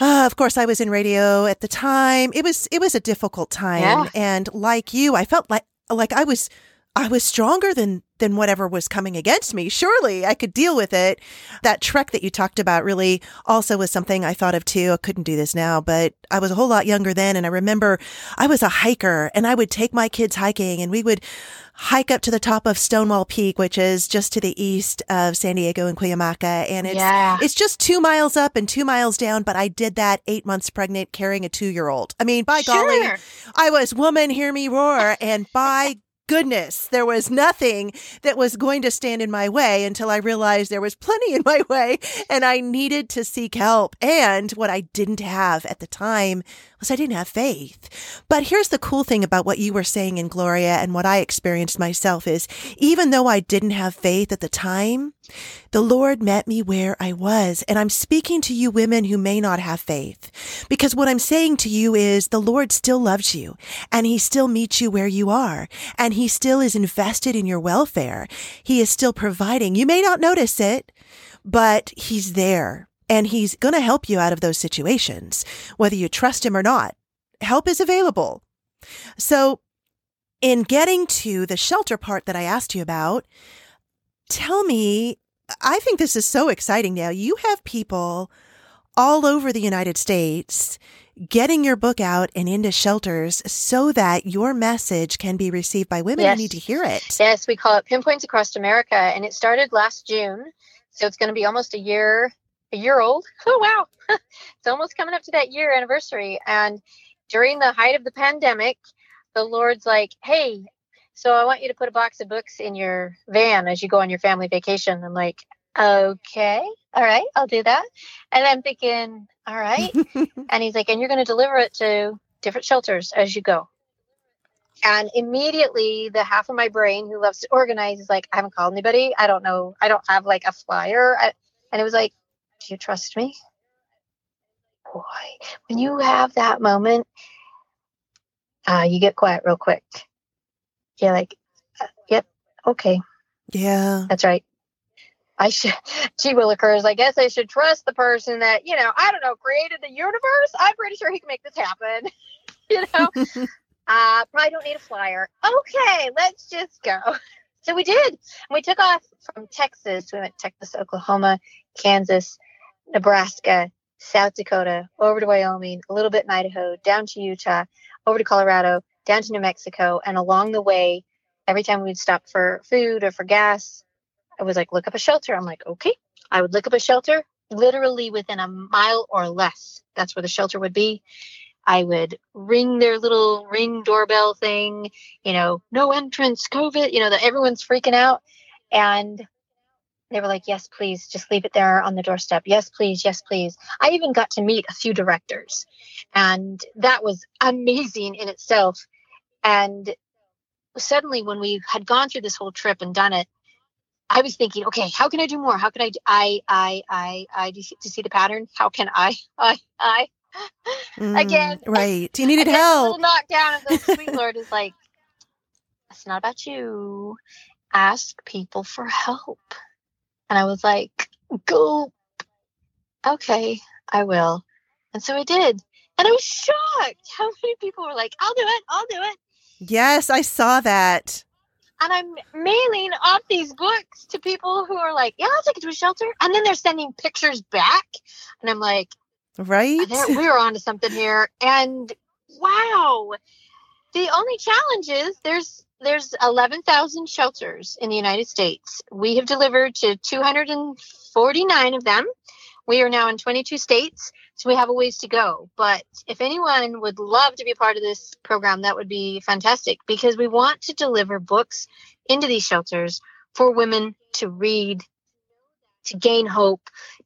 Speaker 1: uh, of course, I was in radio at the time. It was it was a difficult time,
Speaker 2: Yeah.
Speaker 1: and like you, I felt like like I was I was stronger than than whatever was coming against me. Surely I could deal with it. That trek that you talked about really also was something I thought of too. I couldn't do this now, but I was a whole lot younger then, and I remember I was a hiker, and I would take my kids hiking, and we would hike up to the top of Stonewall Peak, which is just to the east of San Diego and Cuyamaca, and it's
Speaker 2: yeah
Speaker 1: it's just two miles up and two miles down, but I did that eight months pregnant carrying a two year old. I mean, by golly, I was woman, hear me roar. And by goodness, there was nothing that was going to stand in my way until I realized there was plenty in my way and I needed to seek help. And what I didn't have at the time was I didn't have faith. But here's the cool thing about what you were saying in Gloria and what I experienced myself is even though I didn't have faith at the time, the Lord met me where I was. And I'm speaking to you women who may not have faith because what I'm saying to you is the Lord still loves you and he still meets you where you are and he still is invested in your welfare. He is still providing. You may not notice it, but he's there and he's going to help you out of those situations, whether you trust him or not. Help is available. So in getting to the shelter part that I asked you about, tell me, I think this is so exciting now. You have people all over the United States getting your book out and into shelters so that your message can be received by women yes. who need to hear it.
Speaker 2: Yes, we call it Pinpoints Across America, and it started last June. So it's going to be almost a year, a year old. Oh wow, it's almost coming up to that year anniversary. And during the height of the pandemic, the Lord's like, "Hey, so I want you to put a box of books in your van as you go on your family vacation." I'm like, "Okay, all right, I'll do that." And I'm thinking, "All right," and he's like, "And you're going to deliver it to different shelters as you go." And immediately, the half of my brain who loves to organize is like, I haven't called anybody. I don't know. I don't have like a flyer. I, and it was like, Do you trust me? Boy, when you have that moment, uh, you get quiet real quick. You're like, uh, Yep, okay.
Speaker 1: Yeah.
Speaker 2: That's right. I should, gee willikers, I guess I should trust the person that, you know, I don't know, created the universe. I'm pretty sure he can make this happen. you know? Uh, probably don't need a flyer. Okay, let's just go. So we did. We took off from Texas. We went Texas, Oklahoma, Kansas, Nebraska, South Dakota, over to Wyoming, a little bit in Idaho, down to Utah, over to Colorado, down to New Mexico. And along the way, every time we'd stop for food or for gas, I was like, look up a shelter. I'm like, okay. I would look up a shelter literally within a mile or less. That's where the shelter would be. I would ring their little ring doorbell thing, you know, no entrance, COVID, you know, that everyone's freaking out. And they were like, yes, please, just leave it there on the doorstep. Yes, please. Yes, please. I even got to meet a few directors, and that was amazing in itself. And suddenly, when we had gone through this whole trip and done it, I was thinking, okay, how can I do more? How can I, I, I, I, I, do you see, do you see the pattern? How can I, I, I, mm, again.
Speaker 1: Right. You needed help.
Speaker 2: knockdown of the sweet Lord is like, it's not about you. Ask people for help. And I was like, go. Okay, I will. And so I did. And I was shocked how many people were like, I'll do it. I'll do it.
Speaker 1: Yes, I saw that.
Speaker 2: And I'm mailing off these books to people who are like, yeah, I'll take it to a shelter. And then they're sending pictures back. And I'm like,
Speaker 1: Right?
Speaker 2: we are onto something here. And wow. The only challenge is there's there's 11,000 shelters in the United States. We have delivered to 249 of them. We are now in 22 states, so we have a ways to go. But if anyone would love to be part of this program, that would be fantastic because we want to deliver books into these shelters for women to read, to gain hope,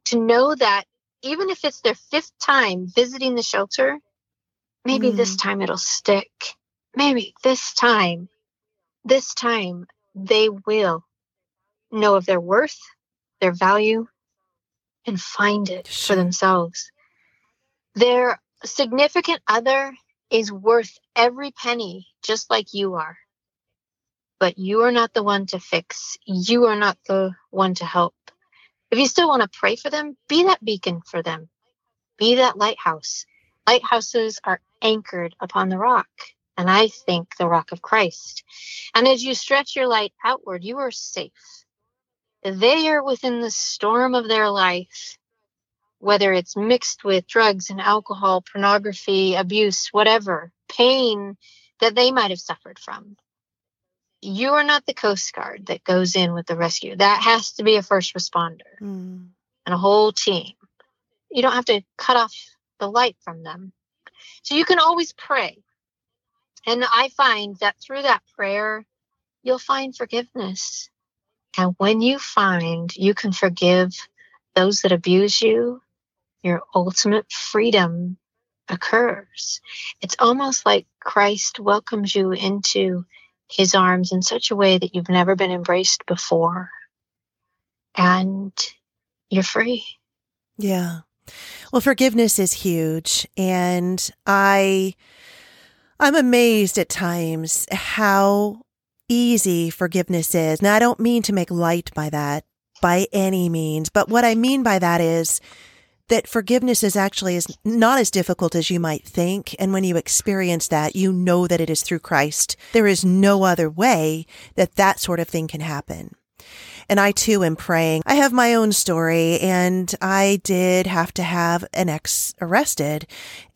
Speaker 2: to know that even if it's their fifth time visiting the shelter, maybe mm. this time it'll stick. Maybe this time, this time they will know of their worth, their value, and find it for themselves. Their significant other is worth every penny, just like you are. But you are not the one to fix. You are not the one to help. If you still want to pray for them, be that beacon for them. Be that lighthouse. Lighthouses are anchored upon the rock, and I think the rock of Christ. And as you stretch your light outward, you are safe. They are within the storm of their life, whether it's mixed with drugs and alcohol, pornography, abuse, whatever, pain that they might have suffered from you are not the Coast Guard that goes in with the rescue. That has to be a first responder mm. and a whole team. You don't have to cut off the light from them. So you can always pray. And I find that through that prayer, you'll find forgiveness. And when you find you can forgive those that abuse you, your ultimate freedom occurs. It's almost like Christ welcomes you into his arms in such a way that you've never been embraced before. And you're free.
Speaker 1: Yeah. Well, forgiveness is huge. And I, I'm amazed at times how easy forgiveness is. Now, I don't mean to make light by that by any means, but what I mean by that is that forgiveness is actually is not as difficult as you might think. And when you experience that, you know that it is through Christ. There is no other way that that sort of thing can happen. And I too am praying. I have my own story and I did have to have an ex arrested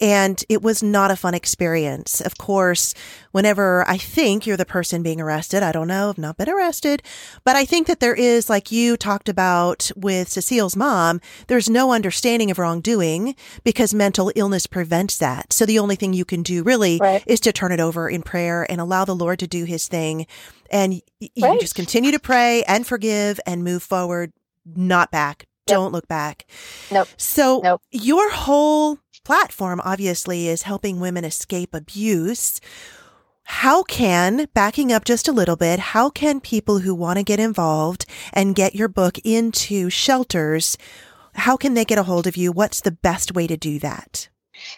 Speaker 1: and it was not a fun experience. Of course, whenever I think you're the person being arrested, I don't know, I've not been arrested, but I think that there is, like you talked about with Cecile's mom, there's no understanding of wrongdoing because mental illness prevents that. So the only thing you can do really right. is to turn it over in prayer and allow the Lord to do his thing and you right. just continue to pray and forgive and move forward, not back. Yep. Don't look back.
Speaker 2: Nope.
Speaker 1: So
Speaker 2: nope.
Speaker 1: your whole platform obviously is helping women escape abuse. How can, backing up just a little bit, how can people who want to get involved and get your book into shelters, how can they get a hold of you? What's the best way to do that?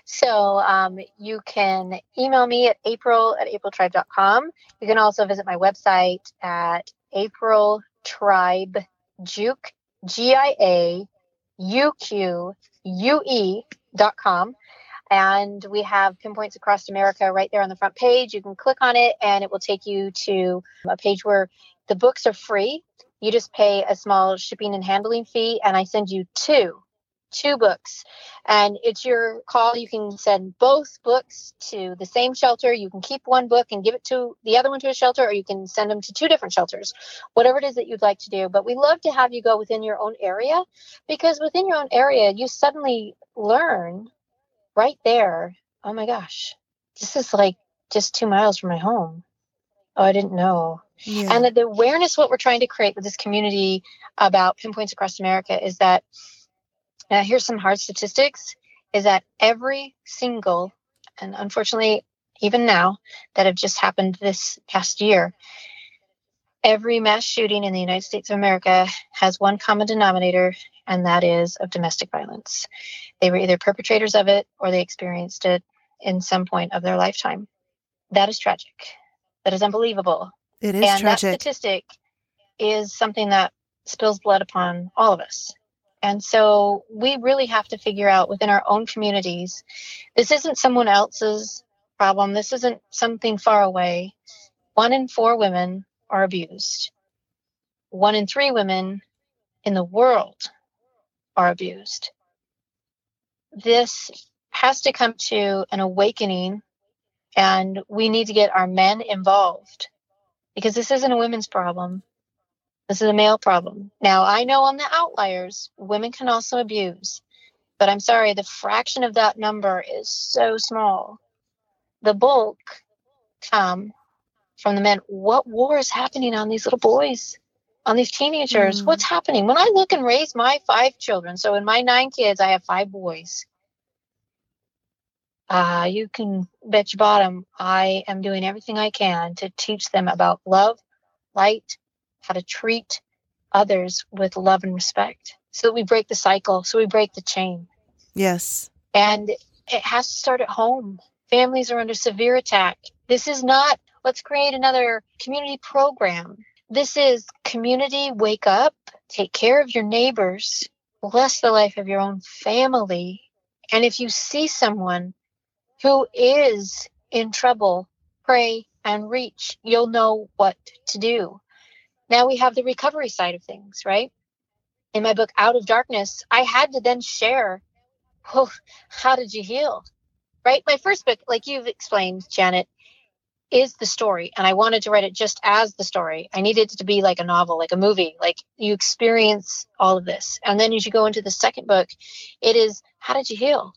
Speaker 2: So um, you can email me at april at apriltribe.com. You can also visit my website at apriltribegiauque, G-I-A-U-Q-U-E dot com. And we have pinpoints across America right there on the front page. You can click on it and it will take you to a page where the books are free. You just pay a small shipping and handling fee, and I send you two two books. And it's your call. You can send both books to the same shelter. You can keep one book and give it to the other one to a shelter or you can send them to two different shelters. Whatever it is that you'd like to do. But we love to have you go within your own area because within your own area you suddenly learn right there oh my gosh this is like just two miles from my home. Oh i didn't know. Yeah. and the awareness what we're trying to create with this community about pinpoints across america is that now, here's some hard statistics is that every single, and unfortunately, even now, that have just happened this past year, every mass shooting in the United States of America has one common denominator, and that is of domestic violence. They were either perpetrators of it or they experienced it in some point of their lifetime. That is tragic. That is unbelievable.
Speaker 1: It is
Speaker 2: and
Speaker 1: tragic.
Speaker 2: that statistic is something that spills blood upon all of us. And so we really have to figure out within our own communities this isn't someone else's problem, this isn't something far away. One in four women are abused, one in three women in the world are abused. This has to come to an awakening, and we need to get our men involved because this isn't a women's problem. This is a male problem. Now, I know on the outliers, women can also abuse, but I'm sorry, the fraction of that number is so small. The bulk come from the men. What war is happening on these little boys, on these teenagers? Mm. What's happening? When I look and raise my five children, so in my nine kids, I have five boys. Uh, you can bet your bottom I am doing everything I can to teach them about love, light, how to treat others with love and respect so that we break the cycle, so we break the chain.
Speaker 1: Yes.
Speaker 2: And it has to start at home. Families are under severe attack. This is not, let's create another community program. This is community, wake up, take care of your neighbors, bless the life of your own family. And if you see someone who is in trouble, pray and reach. You'll know what to do. Now we have the recovery side of things, right? In my book, Out of Darkness, I had to then share, oh, how did you heal? Right? My first book, like you've explained, Janet, is the story. And I wanted to write it just as the story. I needed it to be like a novel, like a movie, like you experience all of this. And then as you go into the second book, it is, how did you heal?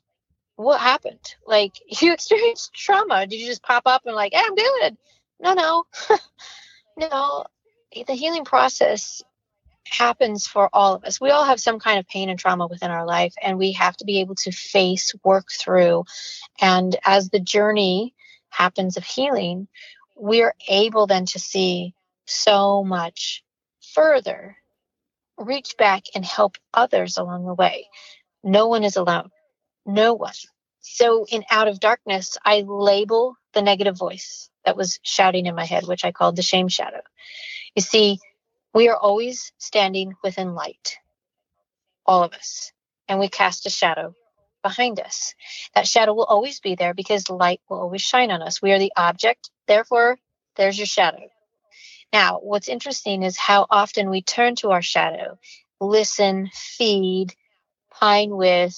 Speaker 2: What happened? Like you experienced trauma. Did you just pop up and like, hey, I'm good? No, no. No, the healing process happens for all of us. We all have some kind of pain and trauma within our life, and we have to be able to face, work through. And as the journey happens of healing, we're able then to see so much further, reach back and help others along the way. No one is alone. No one. So in Out of Darkness, I label the negative voice that was shouting in my head, which I called the shame shadow. You see, we are always standing within light, all of us, and we cast a shadow behind us. That shadow will always be there because light will always shine on us. We are the object, therefore, there's your shadow. Now, what's interesting is how often we turn to our shadow, listen, feed, pine with,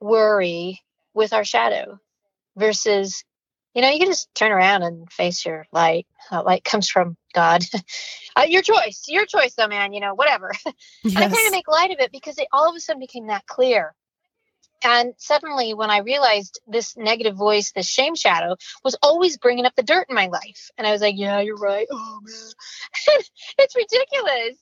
Speaker 2: worry with our shadow versus you know, you can just turn around and face your light. Uh, light comes from God. uh, your choice, your choice, though, man. You know, whatever. Yes. and I kind of make light of it because it all of a sudden became that clear. And suddenly, when I realized this negative voice, this shame shadow, was always bringing up the dirt in my life, and I was like, "Yeah, you're right." Oh man, it's ridiculous.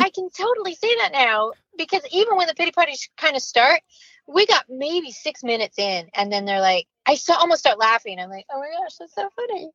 Speaker 2: I can totally say that now because even when the pity parties kind of start, we got maybe six minutes in, and then they're like, I so, almost start laughing. I'm like, oh my gosh, that's so funny.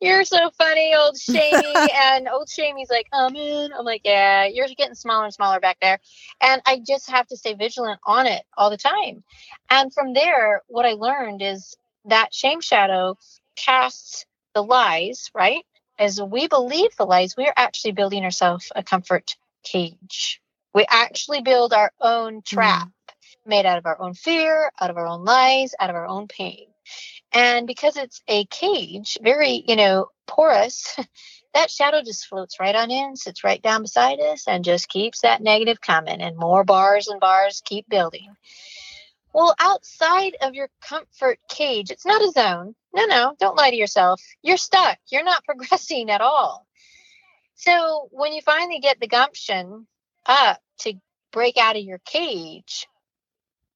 Speaker 2: You're so funny, old Shamey. and old Shamey's like, I'm in. I'm like, yeah, you're getting smaller and smaller back there. And I just have to stay vigilant on it all the time. And from there, what I learned is that shame shadow casts the lies, right? As we believe the lies, we're actually building ourselves a comfort cage. We actually build our own trap. Mm made out of our own fear, out of our own lies, out of our own pain. And because it's a cage, very, you know, porous, that shadow just floats right on in, sits right down beside us, and just keeps that negative coming, and more bars and bars keep building. Well, outside of your comfort cage, it's not a zone. No, no, don't lie to yourself. You're stuck. You're not progressing at all. So when you finally get the gumption up to break out of your cage,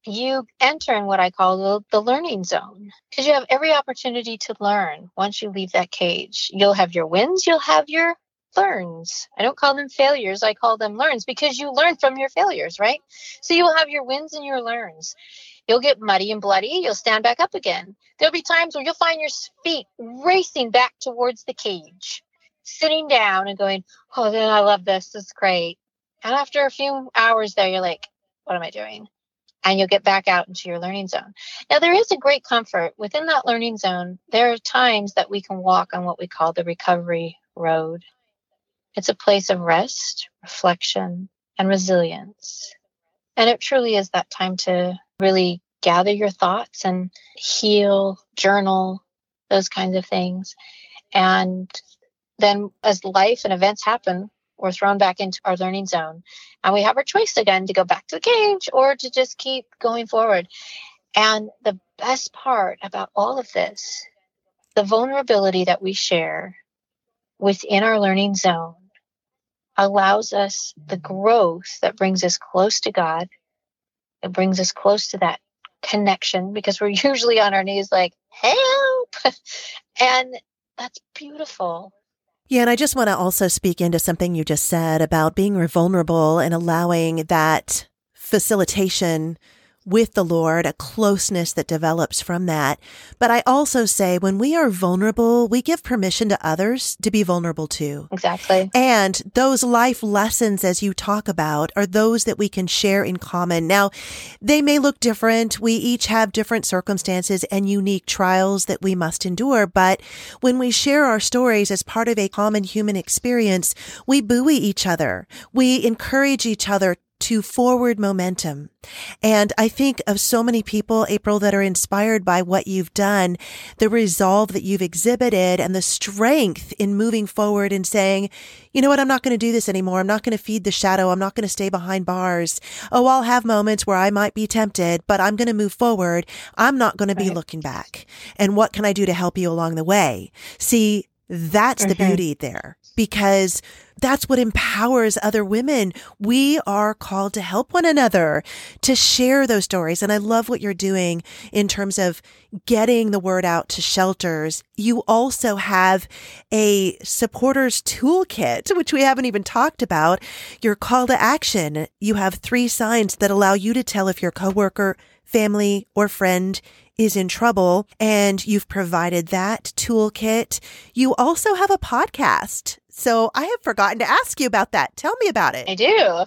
Speaker 2: you enter in what I call the, the learning zone because you have every opportunity to learn once you leave that cage. You'll have your wins, you'll have your learns. I don't call them failures, I call them learns because you learn from your failures, right? So you'll have your wins and your learns. You'll get muddy and bloody, you'll stand back up again. There'll be times where you'll find your feet racing back towards the cage, sitting down and going, Oh, then I love this. This is great. And after a few hours there, you're like, What am I doing? And you'll get back out into your learning zone. Now, there is a great comfort within that learning zone. There are times that we can walk on what we call the recovery road. It's a place of rest, reflection, and resilience. And it truly is that time to really gather your thoughts and heal, journal, those kinds of things. And then as life and events happen, we're thrown back into our learning zone. And we have our choice again to go back to the cage or to just keep going forward. And the best part about all of this, the vulnerability that we share within our learning zone allows us the growth that brings us close to God. It brings us close to that connection because we're usually on our knees like, help. and that's beautiful.
Speaker 1: Yeah, and I just want to also speak into something you just said about being vulnerable and allowing that facilitation with the Lord, a closeness that develops from that. But I also say when we are vulnerable, we give permission to others to be vulnerable too.
Speaker 2: Exactly.
Speaker 1: And those life lessons, as you talk about, are those that we can share in common. Now, they may look different. We each have different circumstances and unique trials that we must endure. But when we share our stories as part of a common human experience, we buoy each other. We encourage each other to forward momentum. And I think of so many people, April, that are inspired by what you've done, the resolve that you've exhibited and the strength in moving forward and saying, you know what? I'm not going to do this anymore. I'm not going to feed the shadow. I'm not going to stay behind bars. Oh, I'll have moments where I might be tempted, but I'm going to move forward. I'm not going to be looking back. And what can I do to help you along the way? See, That's the beauty there because that's what empowers other women. We are called to help one another, to share those stories. And I love what you're doing in terms of getting the word out to shelters. You also have a supporters toolkit, which we haven't even talked about. Your call to action. You have three signs that allow you to tell if your coworker, family, or friend is in trouble and you've provided that toolkit. You also have a podcast. So I have forgotten to ask you about that. Tell me about it.
Speaker 2: I do.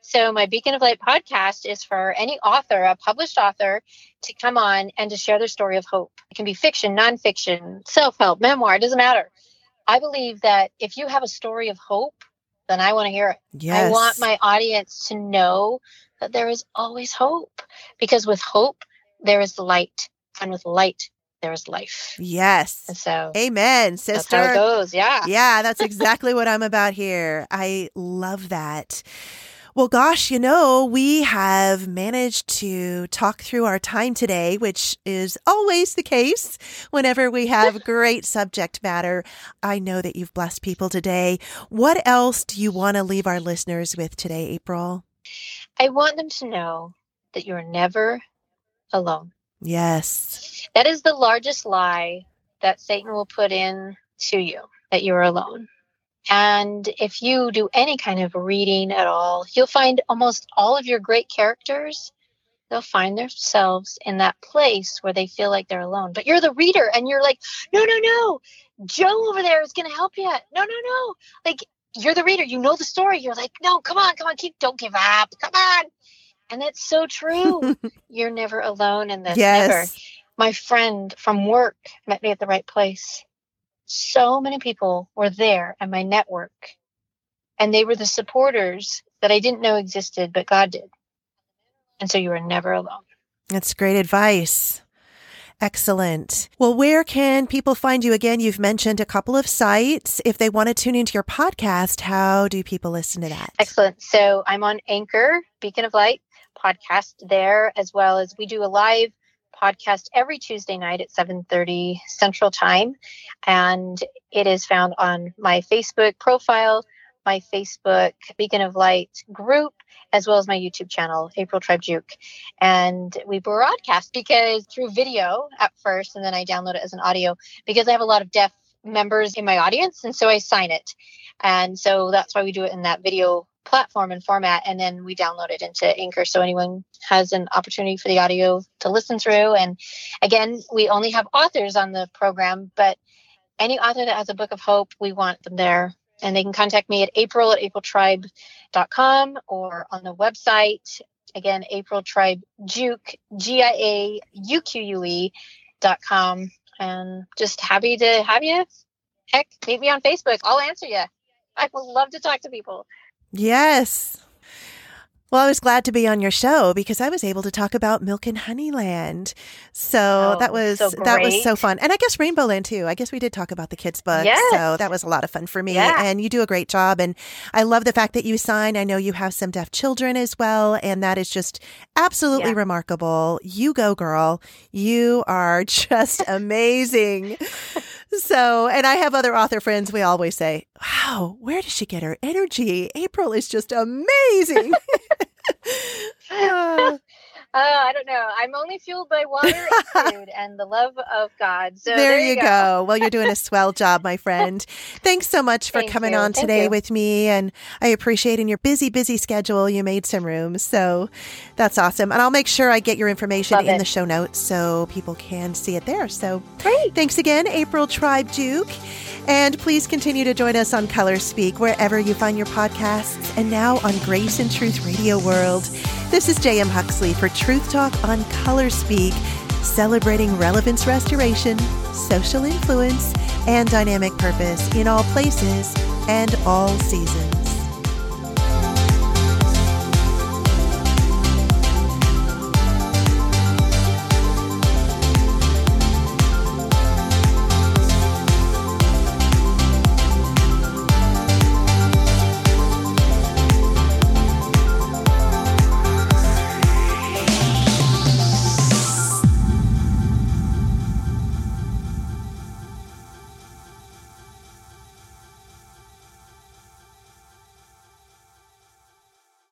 Speaker 2: So my Beacon of Light podcast is for any author, a published author, to come on and to share their story of hope. It can be fiction, nonfiction, self-help, memoir, it doesn't matter. I believe that if you have a story of hope, then I want to hear it. Yes. I want my audience to know that there is always hope because with hope, there is light, and with light, there is life.
Speaker 1: Yes.
Speaker 2: And so,
Speaker 1: amen, sister.
Speaker 2: That's how it goes. Yeah.
Speaker 1: Yeah, that's exactly what I'm about here. I love that. Well, gosh, you know, we have managed to talk through our time today, which is always the case whenever we have great subject matter. I know that you've blessed people today. What else do you want to leave our listeners with today, April?
Speaker 2: I want them to know that you're never alone.
Speaker 1: Yes.
Speaker 2: That is the largest lie that Satan will put in to you that you're alone. And if you do any kind of reading at all, you'll find almost all of your great characters, they'll find themselves in that place where they feel like they're alone. But you're the reader and you're like, no, no, no, Joe over there is going to help you. No, no, no. Like, you're the reader, you know the story. You're like, no, come on, come on, keep, don't give up. Come on. And that's so true. You're never alone in this. Yes. Never. My friend from work met me at the right place. So many people were there at my network, and they were the supporters that I didn't know existed, but God did. And so you are never alone.
Speaker 1: That's great advice. Excellent. Well, where can people find you again? You've mentioned a couple of sites. If they want to tune into your podcast, how do people listen to that?
Speaker 2: Excellent. So I'm on Anchor, Beacon of Light podcast there, as well as we do a live podcast every Tuesday night at 7:30 Central Time, and it is found on my Facebook profile, my Facebook Beacon of Light group, as well as my YouTube channel, April Tribe Giauque. And we broadcast because through video at first, and then I download it as an audio because I have a lot of deaf members in my audience, and so I sign it. And so that's why we do it in that video platform and format and then we download it into anchor. So anyone has an opportunity for the audio to listen through. And again we only have authors on the program but any author that has a book of hope we want them there. And they can contact me at april at apriltribe.com or on the website. Again april tribe Giauque g-i-a-u-q-u-e dot com. And just happy to have you. Heck meet me on facebook. I'll answer you i would love to talk to people
Speaker 1: Yes. Well, I was glad to be on your show because I was able to talk about Milk and Honeyland. So oh, that was so that was so fun. And I guess Rainbow Land too. I guess we did talk about the kids book. Yes. So that was a lot of fun for me. Yeah. And you do a great job and I love the fact that you sign. I know you have some deaf children as well and that is just absolutely yeah. remarkable. You go girl. You are just amazing. So, and I have other author friends. We always say, wow, where does she get her energy? April is just amazing.
Speaker 2: uh, Oh, I don't know. I'm only fueled by water and food and the love of God. So
Speaker 1: there, there you go. go. Well, you're doing a swell job, my friend. Thanks so much for Thank coming you. on Thank today you. with me. And I appreciate in your busy, busy schedule, you made some room. So that's awesome. And I'll make sure I get your information love in it. the show notes so people can see it there. So
Speaker 2: great.
Speaker 1: Thanks again, April Tribe Giauque. And please continue to join us on Color Speak wherever you find your podcasts and now on Grace and Truth Radio World. This is J.M. Huxley for Truth Talk on Color Speak, celebrating relevance restoration, social influence, and dynamic purpose in all places and all seasons.